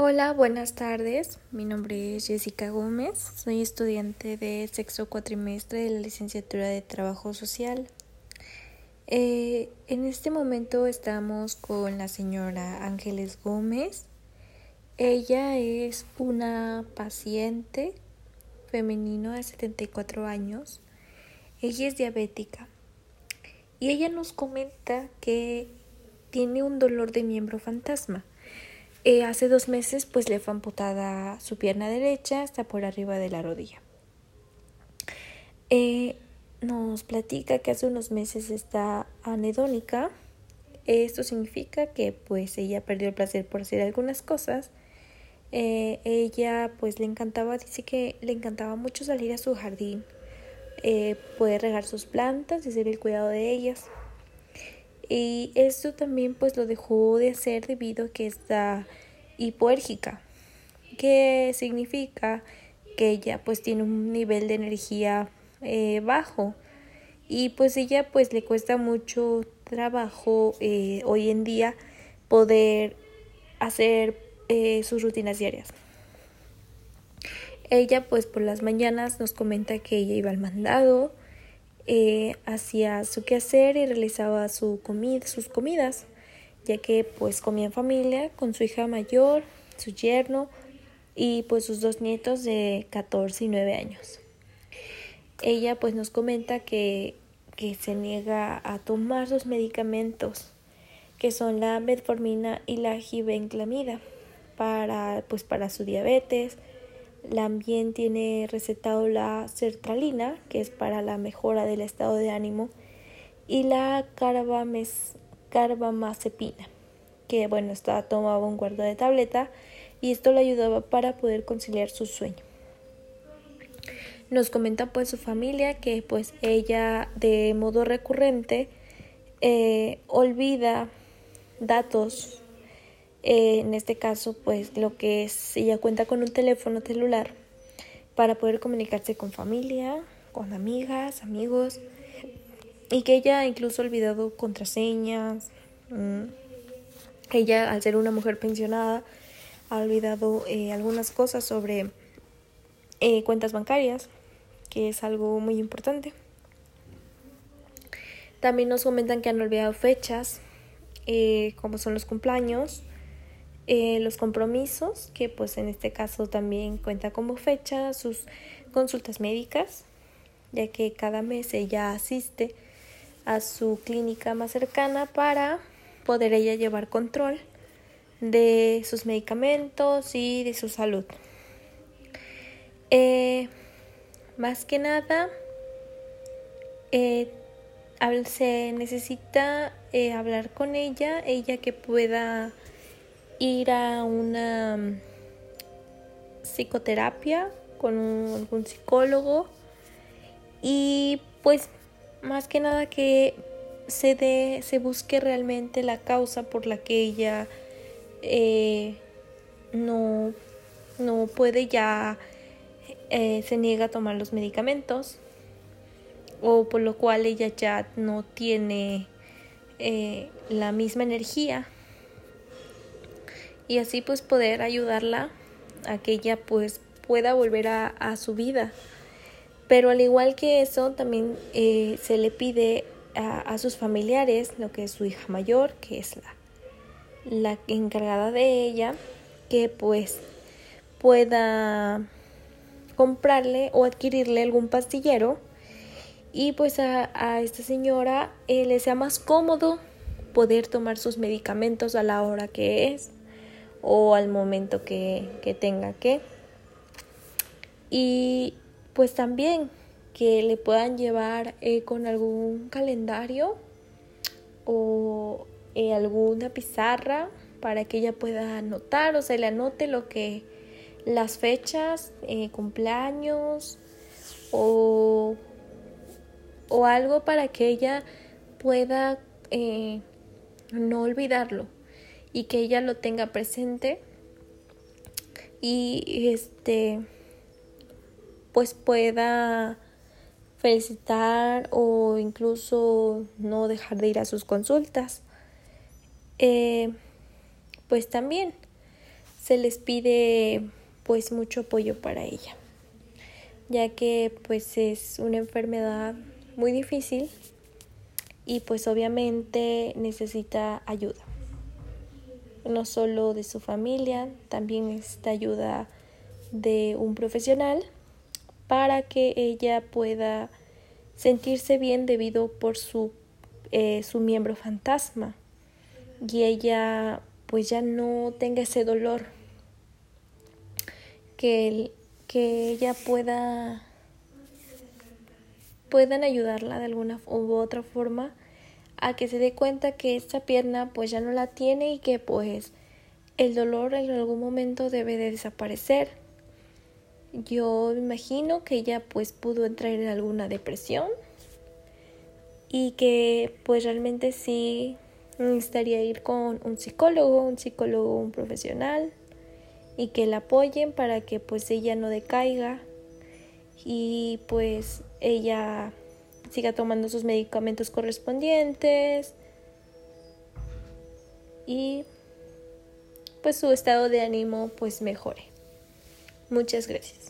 Hola, buenas tardes. Mi nombre es Jessica Gómez. Soy estudiante de sexto cuatrimestre de la licenciatura de Trabajo Social. Eh, en este momento estamos con la señora Ángeles Gómez. Ella es una paciente femenino de 74 años. Ella es diabética. Y ella nos comenta que tiene un dolor de miembro fantasma. Eh, hace dos meses pues le fue amputada su pierna derecha hasta por arriba de la rodilla. Eh, nos platica que hace unos meses está anedónica. Esto significa que pues ella perdió el placer por hacer algunas cosas. Eh, ella pues le encantaba, dice que le encantaba mucho salir a su jardín, poder regar sus plantas y hacer el cuidado de ellas. Y esto también pues lo dejó de hacer debido a que está hipoérgica, que significa que ella pues tiene un nivel de energía eh, bajo y pues ella pues le cuesta mucho trabajo eh, hoy en día poder hacer eh, sus rutinas diarias. Ella pues por las mañanas nos comenta que ella iba al mandado, eh, hacía su quehacer y realizaba su sus comidas, ya que pues comía en familia con su hija mayor, su yerno y pues sus dos nietos de 14 y 9 años. Ella pues nos comenta que, que se niega a tomar sus medicamentos, que son la metformina y la gibenclamida, para pues para su diabetes, también tiene recetado la sertralina, que es para la mejora del estado de ánimo, y la carbamazepina, que bueno, está tomaba un cuarto de tableta y esto le ayudaba para poder conciliar su sueño. Nos comenta pues su familia que pues ella de modo recurrente eh, olvida datos eh, en este caso, pues lo que es, ella cuenta con un teléfono celular para poder comunicarse con familia, con amigas, amigos, y que ella incluso ha olvidado contraseñas. Mm, ella, al ser una mujer pensionada, ha olvidado eh, algunas cosas sobre eh, cuentas bancarias, que es algo muy importante. También nos comentan que han olvidado fechas, como son los cumpleaños, eh, los compromisos, que pues en este caso también cuenta como fecha, sus consultas médicas, ya que cada mes ella asiste a su clínica más cercana para poder ella llevar control de sus medicamentos y de su salud. Eh, más que nada, eh, se necesita hablar con ella, ella que pueda ir a una mm, psicoterapia con un, algún psicólogo y pues más que nada que se dé, se busque realmente la causa por la que ella eh, no, no puede ya eh, se niega a tomar los medicamentos o por lo cual ella ya no tiene eh, la misma energía y así pues poder ayudarla a que ella pues pueda volver a, su vida. Pero al igual que eso, también eh, se le pide a, sus familiares, lo que es su hija mayor, que es la, la encargada de ella, que pues pueda comprarle o adquirirle algún pastillero y pues a, esta señora eh, le sea más cómodo poder tomar sus medicamentos a la hora que es o al momento que, tenga que. Y pues también que le puedan llevar eh, con algún calendario o eh, alguna pizarra para que ella pueda anotar o se le anote lo que las fechas, eh, cumpleaños o, o, algo para que ella pueda no olvidarlo y que ella lo tenga presente y este pues pueda felicitar o incluso no dejar de ir a sus consultas. Eh, pues también se les pide pues mucho apoyo para ella, ya que pues es una enfermedad muy difícil y pues obviamente necesita ayuda. No solo de su familia, también necesita ayuda de un profesional para que ella pueda sentirse bien debido por su, eh, su miembro fantasma y ella pues ya no tenga ese dolor que, que ella pueda puedan ayudarla de alguna u otra forma a que se dé cuenta que esta pierna pues ya no la tiene y que pues el dolor en algún momento debe de desaparecer. Yo imagino que ella pues pudo entrar en alguna depresión y que pues realmente sí necesitaría ir con un psicólogo, un psicólogo, un profesional y que la apoyen para que pues ella no decaiga y pues ella siga tomando sus medicamentos correspondientes y pues su estado de ánimo pues mejore. Muchas gracias.